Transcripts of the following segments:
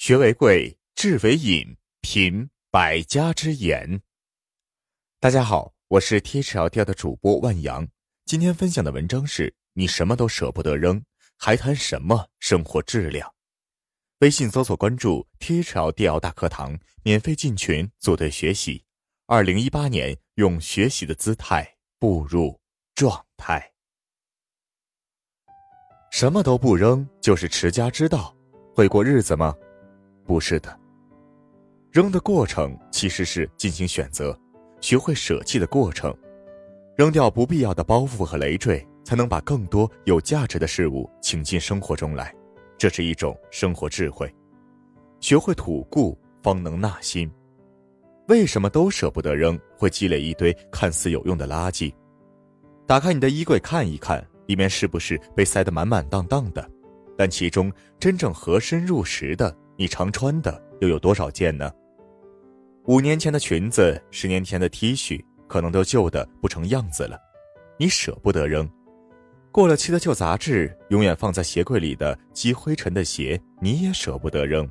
学为贵，智为引，品百家之言。大家好，我是 T H L 调的主播万阳。今天分享的文章是：你什么都舍不得扔，还谈什么生活质量？微信搜索关注 T H L D L 大课堂，免费进群组队学习。二零一八年，用学习的姿态步入状态。什么都不扔，就是持家之道。会过日子吗？不是的，扔的过程其实是进行选择，学会舍弃的过程，扔掉不必要的包袱和累赘，才能把更多有价值的事物请进生活中来。这是一种生活智慧。学会吐故，方能纳新。为什么都舍不得扔，会积累一堆看似有用的垃圾？打开你的衣柜看一看，里面是不是被塞得满满当当的？但其中真正合身入时的。你常穿的又有多少件呢？五年前的裙子，十年前的 T 恤，可能都旧的不成样子了。你舍不得扔，过了期的旧杂志，永远放在鞋柜里的积灰尘的鞋，你也舍不得扔。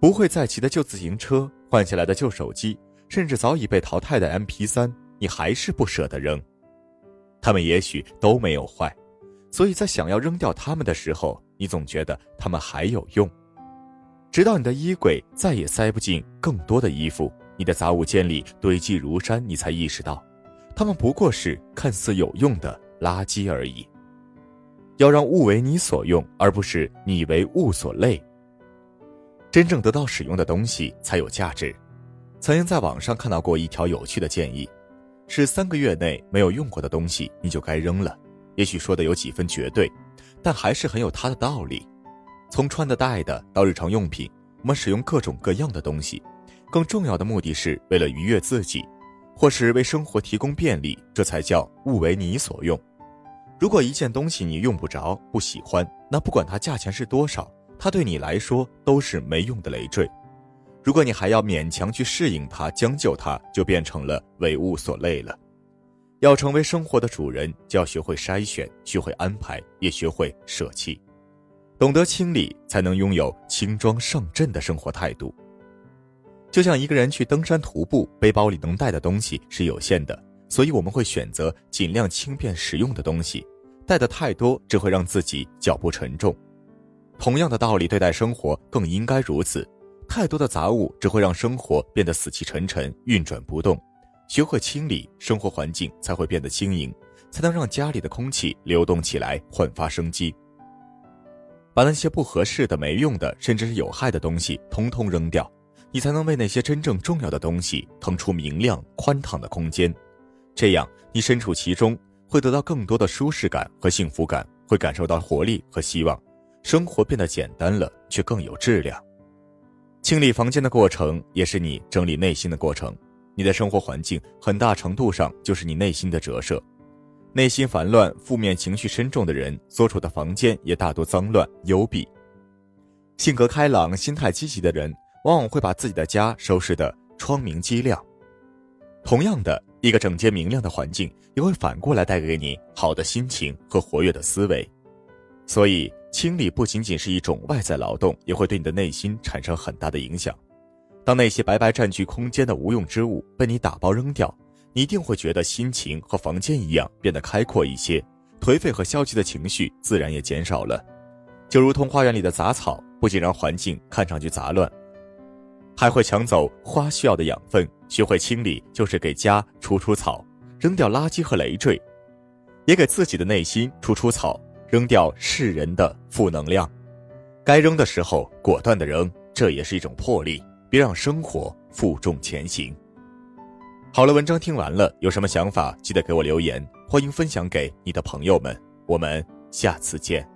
不会再骑的旧自行车，换下来的旧手机，甚至早已被淘汰的 MP3，你还是不舍得扔。他们也许都没有坏，所以在想要扔掉他们的时候，你总觉得他们还有用。直到你的衣柜再也塞不进更多的衣服，你的杂物间里堆积如山，你才意识到，它们不过是看似有用的垃圾而已。要让物为你所用，而不是你为物所累。真正得到使用的东西才有价值。曾经在网上看到过一条有趣的建议，是三个月内没有用过的东西你就该扔了。也许说的有几分绝对，但还是很有它的道理。从穿的戴的到日常用品，我们使用各种各样的东西，更重要的目的是为了愉悦自己，或是为生活提供便利，这才叫物为你所用。如果一件东西你用不着、不喜欢，那不管它价钱是多少，它对你来说都是没用的累赘。如果你还要勉强去适应它、将就它，就变成了为物所累了。要成为生活的主人，就要学会筛选，学会安排，也学会舍弃。懂得清理，才能拥有轻装上阵的生活态度。就像一个人去登山徒步，背包里能带的东西是有限的，所以我们会选择尽量轻便实用的东西。带的太多，只会让自己脚步沉重。同样的道理，对待生活更应该如此。太多的杂物只会让生活变得死气沉沉、运转不动。学会清理，生活环境才会变得轻盈，才能让家里的空气流动起来，焕发生机。把那些不合适的、没用的，甚至是有害的东西通通扔掉，你才能为那些真正重要的东西腾出明亮、宽敞的空间。这样，你身处其中，会得到更多的舒适感和幸福感，会感受到活力和希望，生活变得简单了，却更有质量。清理房间的过程，也是你整理内心的过程。你的生活环境，很大程度上就是你内心的折射。内心烦乱、负面情绪深重的人，所处的房间也大多脏乱、幽闭。性格开朗、心态积极的人，往往会把自己的家收拾得窗明几亮。同样的，一个整洁明亮的环境，也会反过来带给你好的心情和活跃的思维。所以，清理不仅仅是一种外在劳动，也会对你的内心产生很大的影响。当那些白白占据空间的无用之物被你打包扔掉。你一定会觉得心情和房间一样变得开阔一些，颓废和消极的情绪自然也减少了。就如同花园里的杂草，不仅让环境看上去杂乱，还会抢走花需要的养分。学会清理，就是给家除除草，扔掉垃圾和累赘，也给自己的内心除除草，扔掉世人的负能量。该扔的时候果断的扔，这也是一种魄力。别让生活负重前行。好了，文章听完了，有什么想法记得给我留言，欢迎分享给你的朋友们，我们下次见。